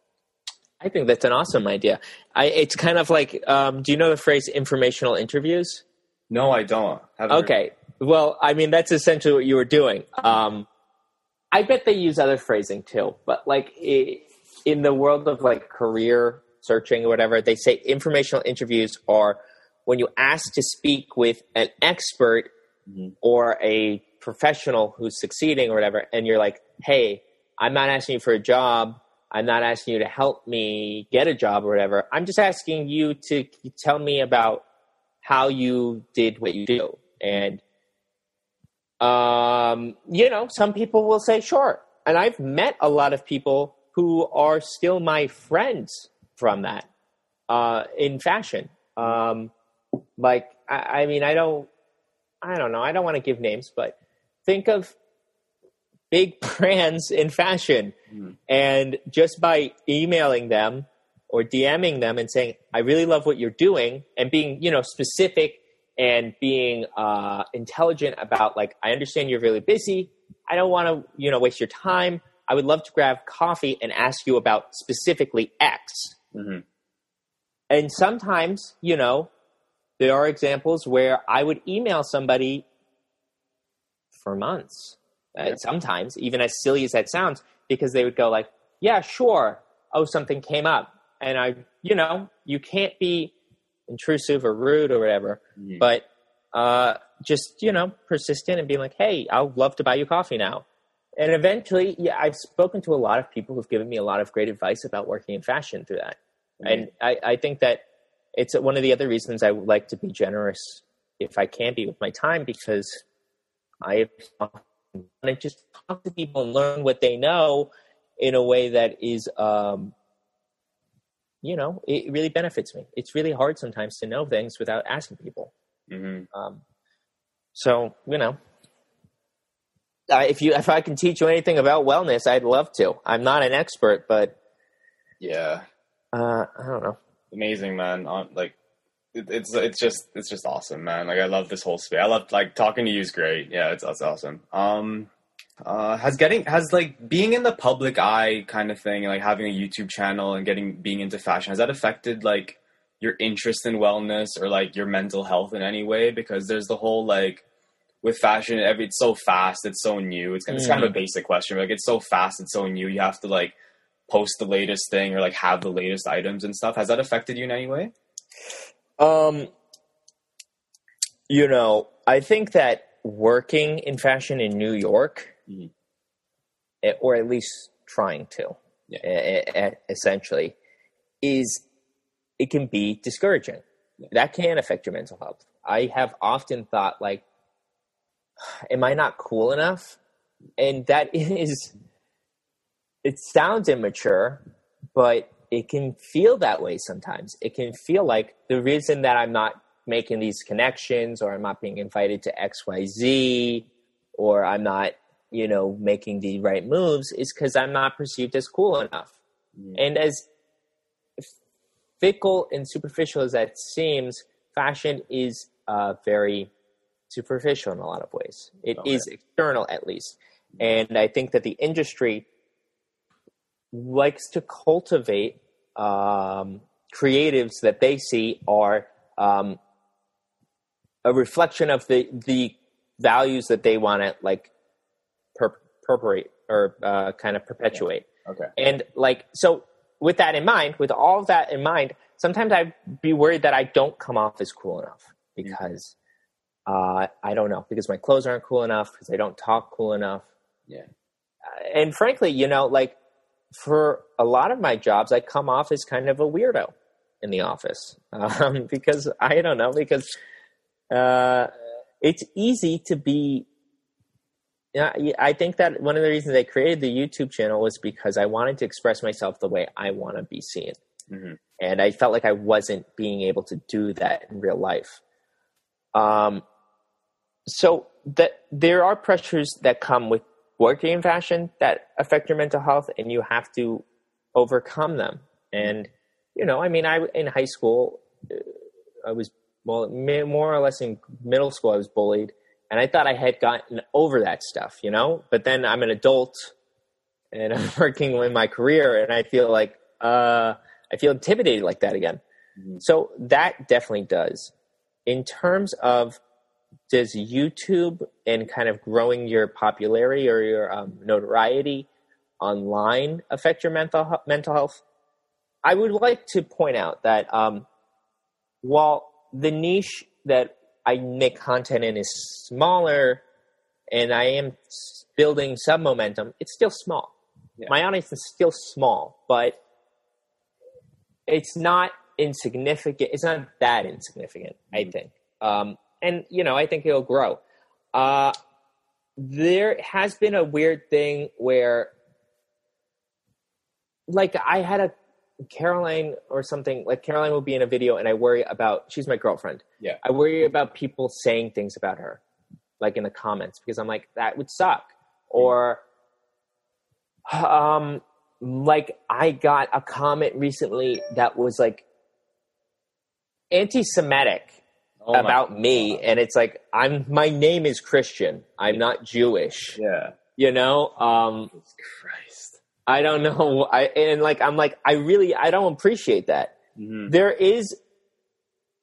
I think that's an awesome idea. I, it's kind of like, um, do you know the phrase informational interviews? No, I don't. okay. Well, I mean, that's essentially what you were doing. Um, I bet they use other phrasing too, but like in the world of like career searching or whatever, they say informational interviews are when you ask to speak with an expert mm-hmm. or a professional who's succeeding or whatever, and you're like, hey, I'm not asking you for a job. I'm not asking you to help me get a job or whatever. I'm just asking you to tell me about how you did what you do. And, um, you know, some people will say, sure. And I've met a lot of people who are still my friends from that uh, in fashion. Um, like, I, I mean, I don't, I don't know. I don't want to give names, but think of big brands in fashion mm. and just by emailing them or DMing them and saying, I really love what you're doing and being, you know, specific and being uh, intelligent about like, I understand you're really busy. I don't want to, you know, waste your time. I would love to grab coffee and ask you about specifically X. Mm-hmm. And sometimes, you know, there are examples where I would email somebody for months. Uh, sometimes, even as silly as that sounds, because they would go like, "Yeah, sure. Oh, something came up," and I, you know, you can't be intrusive or rude or whatever, mm-hmm. but uh, just you know, persistent and being like, "Hey, I'll love to buy you coffee now." And eventually, yeah, I've spoken to a lot of people who've given me a lot of great advice about working in fashion through that. Mm-hmm. And I, I think that it's one of the other reasons I would like to be generous if I can be with my time because I want to just talk to people and learn what they know in a way that is, um, you know, it really benefits me. It's really hard sometimes to know things without asking people. Mm-hmm. Um, so you know, uh, if you if I can teach you anything about wellness, I'd love to. I'm not an expert, but yeah, Uh, I don't know. Amazing, man. On like, it, it's it's just it's just awesome, man. Like I love this whole space. I love like talking to you is great. Yeah, it's that's awesome. Um, uh, has getting has like being in the public eye kind of thing, like having a YouTube channel and getting being into fashion, has that affected like your interest in wellness or like your mental health in any way? Because there's the whole like with fashion, every it's so fast, it's so new. It's, it's kind of a basic question, but like it's so fast, it's so new. You have to like post the latest thing or like have the latest items and stuff. Has that affected you in any way? Um, you know, I think that working in fashion in New York, Mhm. eh, or at least trying to, Yeah. essentially, is it can be discouraging. That can affect your mental health. I have often thought, like, am I not cool enough? And that is, it sounds immature, but it can feel that way sometimes. It can feel like the reason that I'm not making these connections or I'm not being invited to XYZ or I'm not, you know, making the right moves is because I'm not perceived as cool enough. Mhm. And as fickle and superficial as that seems, fashion is uh, very superficial in a lot of ways. It is Okay. external, at least. And I think that the industry likes to cultivate um, creatives that they see are um, a reflection of the the values that they want to like perpetuate or uh, kind of perpetuate. Okay. And like so, with that in mind, with all of that in mind, sometimes I'd be worried that I don't come off as cool enough because uh, I don't know because my clothes aren't cool enough because I don't talk cool enough Yeah. and frankly, you know, like for a lot of my jobs, I come off as kind of a weirdo in the office um, because I don't know because uh, it's easy to be. Yeah, I think that one of the reasons I created the YouTube channel was because I wanted to express myself the way I want to be seen, hmm and I felt like I wasn't being able to do that in real life. Um, so that there are pressures that come with working in fashion that affect your mental health, and you have to overcome them. And you know, I mean, I in high school, uh, I was well, more or less in middle school, I was bullied, and I thought I had gotten over that stuff, you know. But then I'm an adult, and I'm working in my career, and I feel like uh, I feel intimidated like that again. Mhm. So that definitely does. In terms of does YouTube and kind of growing your popularity or your um, notoriety online affect your mental mental health? I would like to point out that um, while the niche that I make content and is smaller, and I am building some momentum, it's still small. Yeah. My audience is still small, but it's not insignificant. It's not that insignificant, I Mhm. think. Um, and you know, I think it'll grow. Uh, there has been a weird thing where, like, I had a Caroline or something. Like Caroline will be in a video, and I worry about. She's my girlfriend. Yeah. I worry about people saying things about her, like in the comments, because I'm like, that would suck. Or, um, like I got a comment recently that was like anti-Semitic Oh about me, God. and it's like I'm. My name is Christian. I'm not Jewish. Yeah. You know. Um, Christ. I don't know. I and like I'm like I really I don't appreciate that. hmm There is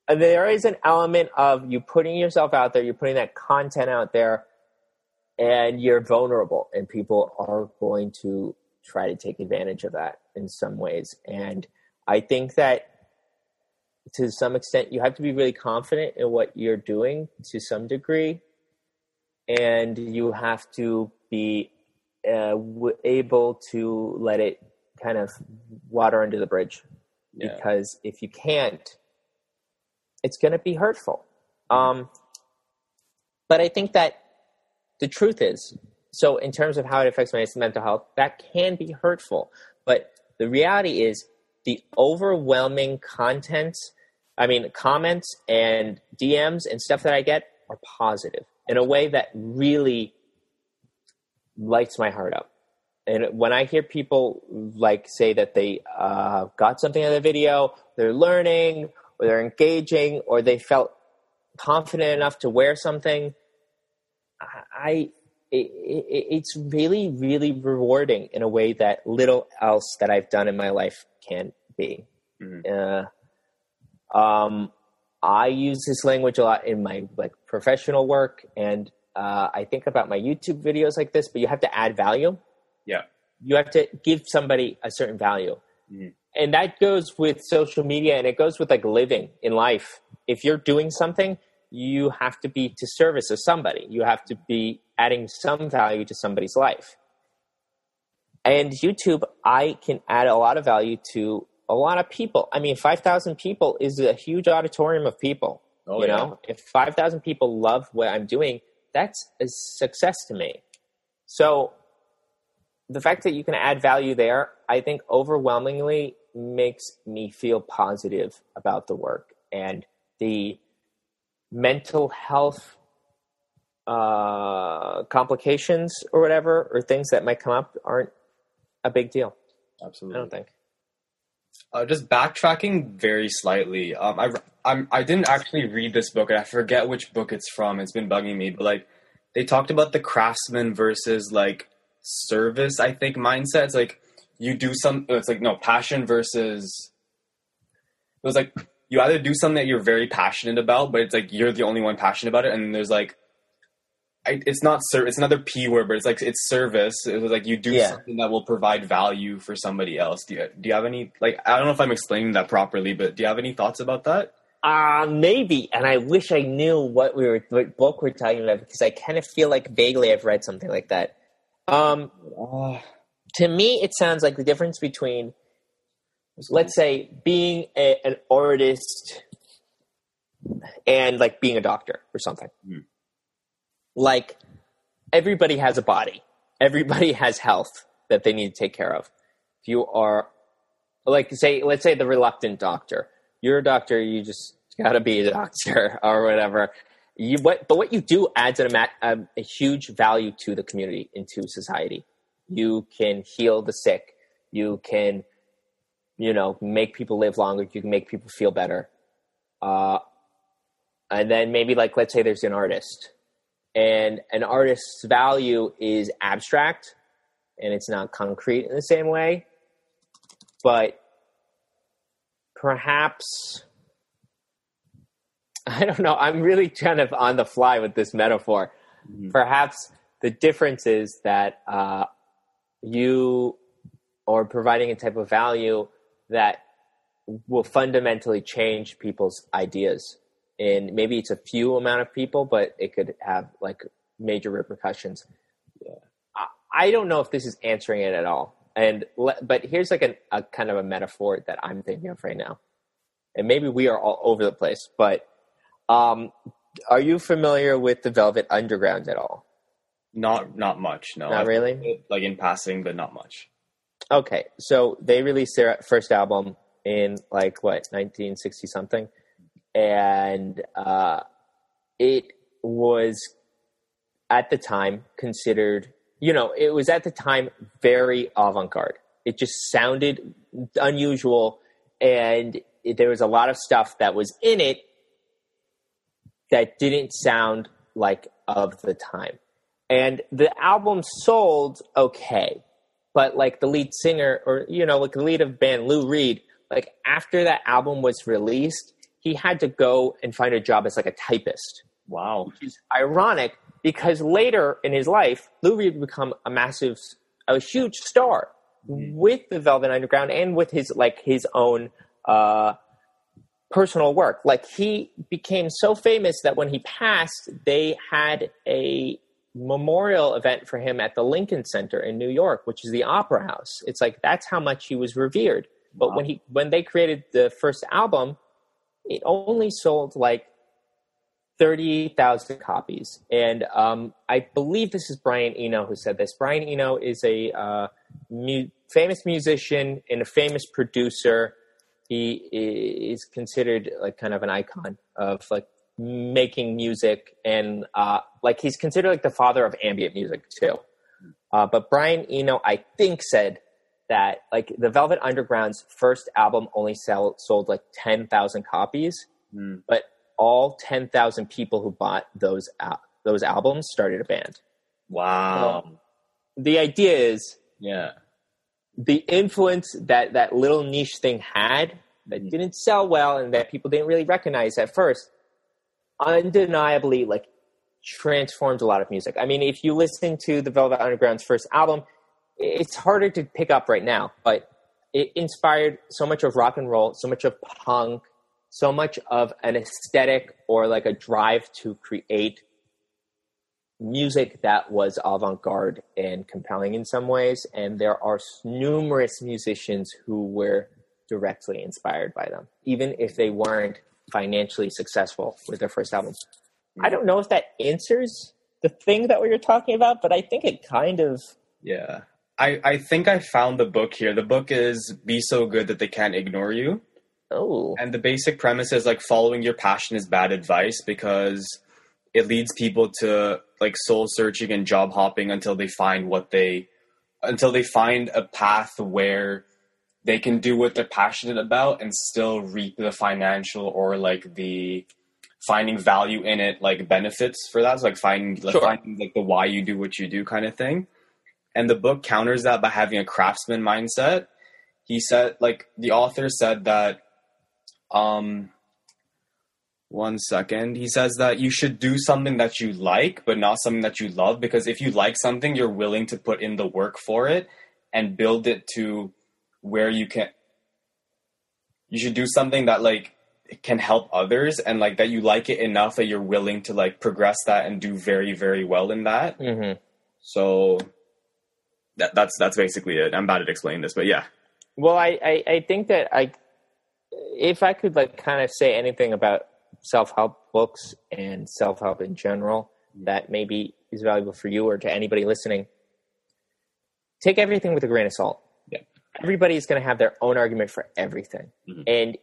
there is an element of you putting yourself out there, you're putting that content out there, and you're vulnerable, and people are going to try to take advantage of that in some ways. And I think that to some extent, you have to be really confident in what you're doing to some degree, and you have to be uh, able to let it kind of water under the bridge Yeah. because if you can't, it's going to be hurtful. Um, but I think that the truth is, so in terms of how it affects my mental health, that can be hurtful. But the reality is, the overwhelming contents, I mean, comments and DMs and stuff that I get are positive in a way that really lights my heart up. And when I hear people like say that they uh, got something out of the video, they're learning, or they're engaging, or they felt confident enough to wear something, I it, it, it's really really rewarding in a way that little else that I've done in my life can be. Mm-hmm. Uh, um, I use this language a lot in my like professional work, and uh, I think about my YouTube videos like this. But you have to add value. Yeah, you have to give somebody a certain value, mm-hmm. and that goes with social media, and it goes with like living in life. If you're doing something, you have to be to service of somebody. You have to be adding some value to somebody's life. And YouTube, I can add a lot of value to a lot of people. I mean, 5,000 people is a huge auditorium of people. Oh, you yeah. know, if 5,000 people love what I'm doing, that's a success to me. So the fact that you can add value there, I think overwhelmingly makes me feel positive about the work and the mental health uh, complications or whatever, or things that might come up aren't a big deal. Absolutely. I don't think. Uh, just backtracking very slightly. Um, I I'm, I didn't actually read this book, and I forget which book it's from. It's been bugging me, but like they talked about the craftsman versus like service. I think mindset. It's like you do some. It's like no passion versus. It was like you either do something that you're very passionate about, but it's like you're the only one passionate about it, and there's like I, it's not ser- it's another p word, but it's like it's service. It was like you do yeah. something that will provide value for somebody else. Do you do you have any like I don't know if I'm explaining that properly, but do you have any thoughts about that? Uh maybe, and I wish I knew what we were what book we're talking about because I kind of feel like vaguely I've read something like that. Um, to me, it sounds like the difference between let's say being a, an artist and like being a doctor or something. Mm. Like everybody has a body. Everybody has health that they need to take care of. If you are like say let's say the reluctant doctor. You're a doctor, you just got to be a doctor or whatever. You what but what you do adds a, a, a huge value to the community into society. You can heal the sick. You can you know, make people live longer. You can make people feel better. Uh, and then maybe like, let's say there's an artist and an artist's value is abstract and it's not concrete in the same way, but perhaps, I don't know, I'm really kind of on the fly with this metaphor. Mm-hmm. Perhaps the difference is that uh, you are providing a type of value that will fundamentally change people's ideas. And maybe it's a few amount of people, but it could have like major repercussions. Yeah. I, I don't know if this is answering it at all. And but here's like a, a kind of a metaphor that I'm thinking of right now. And maybe we are all over the place, but um, are you familiar with the Velvet Underground at all? Not not much. No, not really. Like in passing, but not much. Okay, so they released their first album in like what 1960 something, and uh, it was at the time considered, you know, it was at the time very avant-garde. It just sounded unusual, and it, there was a lot of stuff that was in it that didn't sound like of the time. And the album sold okay but like the lead singer or you know like the lead of band Lou Reed, like after that album was released, he had to go and find a job as like a typist. Wow, which is ironic because later in his life, Lou Reed would become a massive, a huge star mm-hmm. with the Velvet Underground and with his like his own uh, personal work. Like he became so famous that when he passed, they had a memorial event for him at the Lincoln Center in New York, which is the opera house. It's like that's how much he was revered. But wow. when he when they created the first album, it only sold like thirty thousand copies, and um, I believe this is Brian Eno who said this. Brian Eno is a uh, mu- famous musician and a famous producer. He is considered like kind of an icon of like making music and uh, like he's considered like the father of ambient music too. Uh, but Brian Eno, I think, said that like the Velvet Underground's first album only sell, sold like ten thousand copies, Mm. but all ten thousand people who bought those al- those albums started a band. Wow. The idea is yeah. the influence that that little niche thing had that Mhm. didn't sell well and that people didn't really recognize at first undeniably like transformed a lot of music i mean if you listen to the velvet underground's first album it's harder to pick up right now but it inspired so much of rock and roll so much of punk so much of an aesthetic or like a drive to create music that was avant-garde and compelling in some ways and there are numerous musicians who were directly inspired by them even if they weren't financially successful with their first album i don't know if that answers the thing that we were talking about but i think it kind of Yeah. I, I think I found the book here. The book is Be So Good That They Can't Ignore You. Oh And the basic premise is like following your passion is bad advice because it leads people to like soul searching and job hopping until they find what they until they find a path where they can do what they're passionate about and still reap the financial or like the finding value in it like benefits for that. So like finding like Sure. finding like the why you do what you do kind of thing. And the book counters that by having a craftsman mindset. He said like the author said that um one second. He says that you should do something that you like, but not something that you love, because if you like something, you're willing to put in the work for it and build it to where you can. You should do something that like can help others and like that you like it enough that you're willing to like progress that and do very very well in that. mhm. So that that's that's basically it. I'm bad at explaining this, but yeah. Well, I, I, I think that I, if I could like kind of say anything about self help books and self help in general that maybe is valuable for you or to anybody listening, take everything with a grain of salt. Yeah. Everybody's going to have their own argument for everything, Mhm. and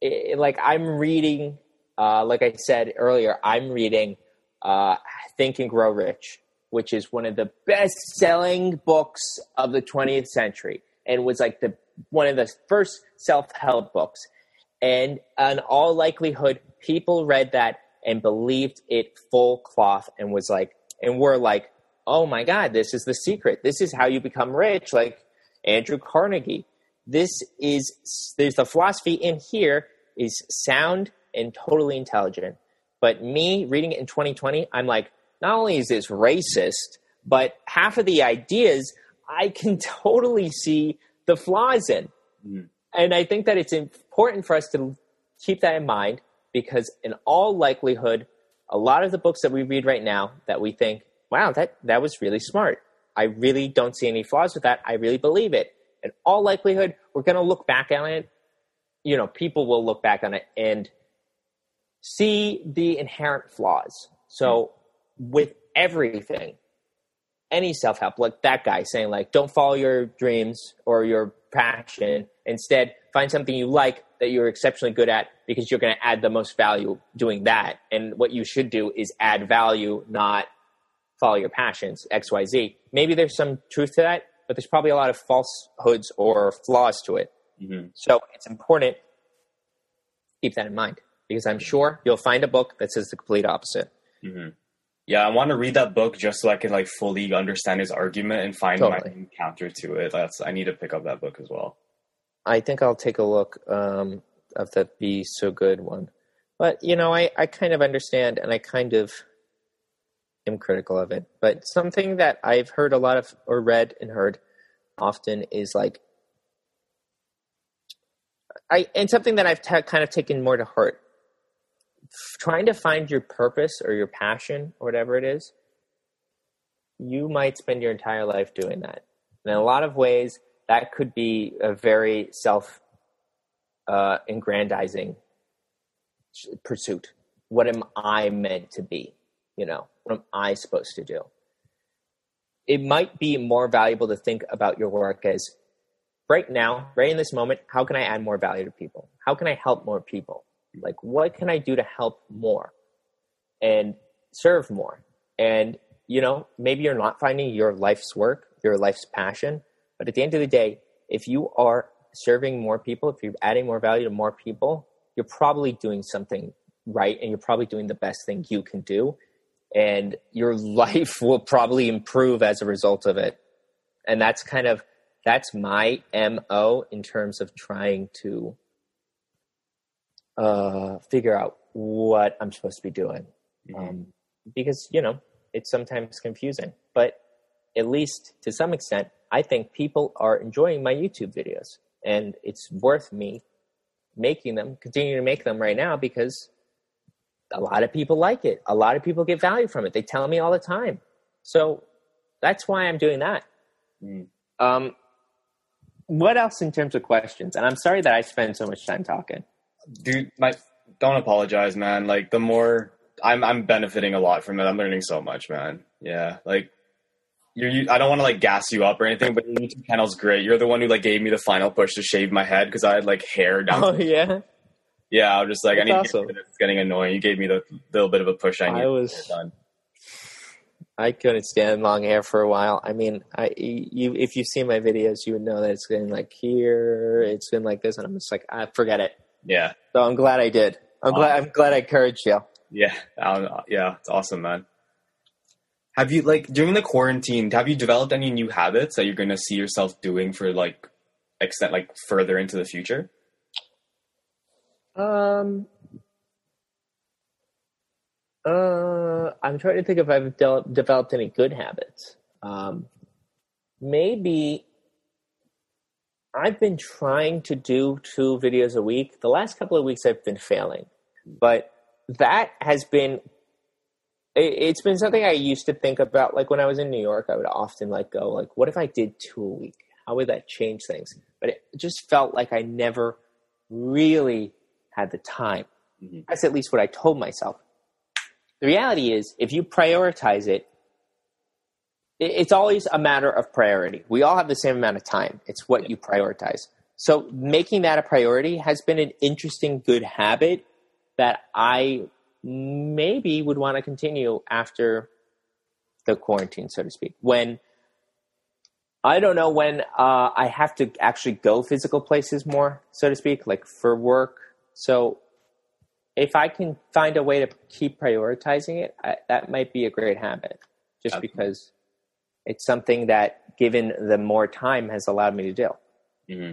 it, like I'm reading, uh, like I said earlier, I'm reading uh, Think and Grow Rich, which is one of the best selling books of the 20th century and was like the one of the first self-help books. And in all likelihood people read that and believed it full cloth and was like and were like oh my god this is the secret. This is how you become rich. Like andrew carnegie. This is there's the philosophy in here is sound and totally intelligent. But me reading it in 2020 i'm like not only is this racist but half of the ideas i can totally see the flaws in. Mhm. and i think that it's important for us to keep that in mind because in all likelihood a lot of the books that we read right now that we think wow that that was really smart. I really don't see any flaws with that. I really believe it. In all likelihood we're going to look back on it. You know people will look back on it and see the inherent flaws. So with everything any self-help like that guy saying like don't follow your dreams or your passion. Instead find something you like that you're exceptionally good at because you're going to add the most value doing that. And what you should do is add value not follow your passions xyz maybe there's some truth to that but there's probably a lot of falsehoods or flaws to it. Mm-hmm. so it's important keep that in mind because i'm sure you'll find a book that says the complete opposite. Hmm Yeah, I want to read that book just so I can like fully understand his argument and find my Totally. own counter to it. That's I need to pick up that book as well. I think I'll take a look um, of the Be So Good one. But, you know, I, I kind of understand and I kind of am critical of it. But something that I've heard a lot of, or read and heard often is like, I, and something that I've ta kind of taken more to heart. Trying to find your purpose or your passion or whatever it is, you might spend your entire life doing that. And in a lot of ways, that could be a very self uh, aggrandizing pursuit. What am I meant to be? You know, what am I supposed to do? It might be more valuable to think about your work as right now, right in this moment, how can I add more value to people? How can I help more people? Like, what can I do to help more and serve more? And you know, maybe you're not finding your life's work, your life's passion, but at the end of the day, if you are serving more people, if you're adding more value to more people, you're probably doing something right and you're probably doing the best thing you can do. And your life will probably improve as a result of it. And that's kind of that's my MO in terms of trying to uh, figure out what I'm supposed to be doing. Mm-hmm. Um, because, you know, it's sometimes confusing. But at least to some extent, I think people are enjoying my YouTube videos. And it's worth me making them, continuing to make them right now because a lot of people like it. A lot of people get value from it. They tell me all the time. So that's why I'm doing that. Mm. Um, what else in terms of questions? And I'm sorry that I spend so much time talking. Dude, my don't apologize, man. Like the more I'm I'm benefiting a lot from it. I'm learning so much, man. Yeah, like you're. I don't want to like gas you up or anything, but your YouTube channel's great. You're the one who like gave me the final push to shave my head because I had like hair down. Oh yeah. Yeah, I was just like, That's I need awesome. to get It's getting annoying. You gave me the little bit of a push I needed. I was. I couldn't stand long hair for a while. I mean, I you if you see my videos, you would know that it's been like here, it's been like this, and I'm just like, I ah, forget it. Yeah. So I'm glad I did. I'm glad. I'm glad I encouraged you. Yeah. yeah. It's awesome, man. Have you like during the quarantine? Have you developed any new habits that you're going to see yourself doing for like extent like further into the future? Um, uh, I'm trying to think if I've de- developed any good habits. Um, maybe I've been trying to do two videos a week. The last couple of weeks I've been failing, but that has been it's been something I used to think about. Like when I was in New York, I would often like go like, "What if I did two a week? How would that change things?" But it just felt like I never really had the time. Mm-hmm. That's at least what I told myself. The reality is, if you prioritize it, it's always a matter of priority. We all have the same amount of time. It's what you prioritize. So making that a priority has been an interesting, good habit that I maybe would want to continue after the quarantine, so to speak. When I don't know when uh, I have to actually go physical places more, so to speak, like for work. So if I can find a way to keep prioritizing it, I, that might be a great habit. Just because it's something that, given the more time, has allowed me to do. Mm-hmm.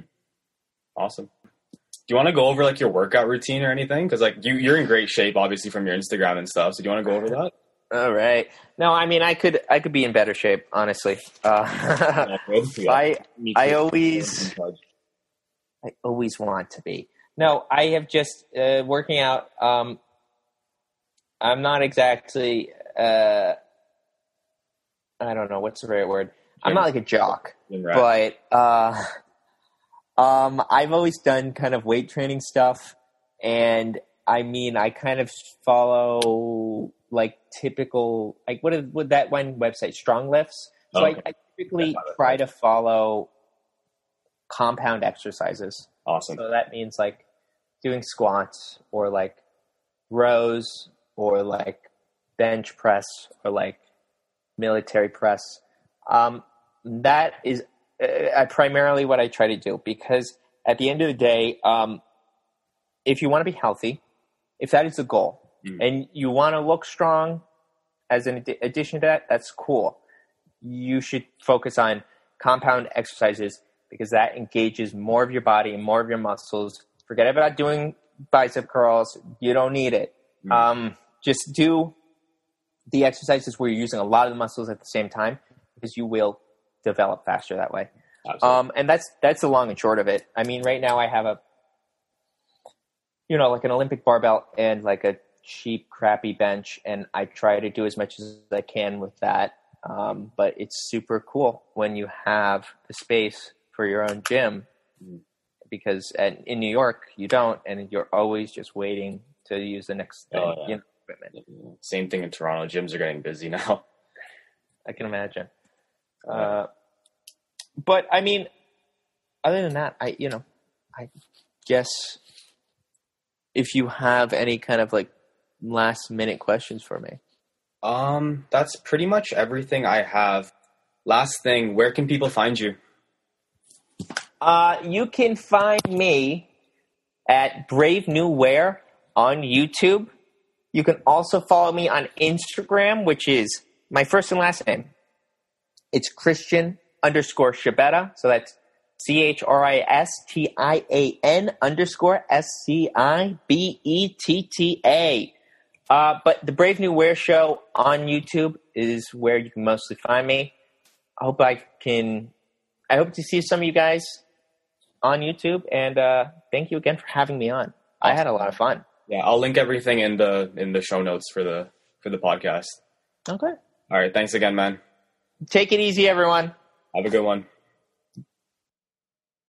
Awesome. Do you want to go over like your workout routine or anything? Because like you, you're in great shape, obviously from your Instagram and stuff. So do you want to go over that? All right. No, I mean I could I could be in better shape, honestly. Uh, yeah, I I always I always want to be. No, I have just uh, working out. Um, I'm not exactly. Uh, I don't know what's the right word. I'm not like a jock, right. but uh, um, I've always done kind of weight training stuff, and I mean, I kind of follow like typical like what is what that one website StrongLifts. So okay. I, I, typically try to follow compound exercises. Awesome. So that means like doing squats or like rows or like bench press or like military press. Um, that is uh, primarily what I try to do because at the end of the day, um, if you want to be healthy, if that is the goal, mm. and you want to look strong as an ad- addition to that, that's cool. You should focus on compound exercises because that engages more of your body and more of your muscles. Forget about doing bicep curls. You don't need it. Mm. Um, just do the exercises where you're using a lot of the muscles at the same time because you will develop faster that way. Um, and that's that's the long and short of it. I mean, right now I have a you know like an Olympic barbell and like a cheap, crappy bench, and I try to do as much as I can with that. Um, but it's super cool when you have the space for your own gym because at, in New York you don't, and you're always just waiting to use the next thing. Oh, yeah. you know, equipment. Same thing in Toronto. Gyms are getting busy now. I can imagine. Uh, but I mean, other than that, I you know, I guess if you have any kind of like last minute questions for me. Um, that's pretty much everything I have. Last thing, where can people find you? Uh, you can find me at Brave New Wear on YouTube. You can also follow me on Instagram, which is my first and last name. It's Christian underscore Scibetta. So that's C H R I S T I A N underscore S C I B E T T A. Uh, but the Brave New Wear show on YouTube is where you can mostly find me. I hope I can. I hope to see some of you guys on YouTube, and uh, thank you again for having me on. I had a lot of fun. Yeah, I'll link everything in the in the show notes for the for the podcast. Okay. All right, thanks again, man. Take it easy, everyone. Have a good one.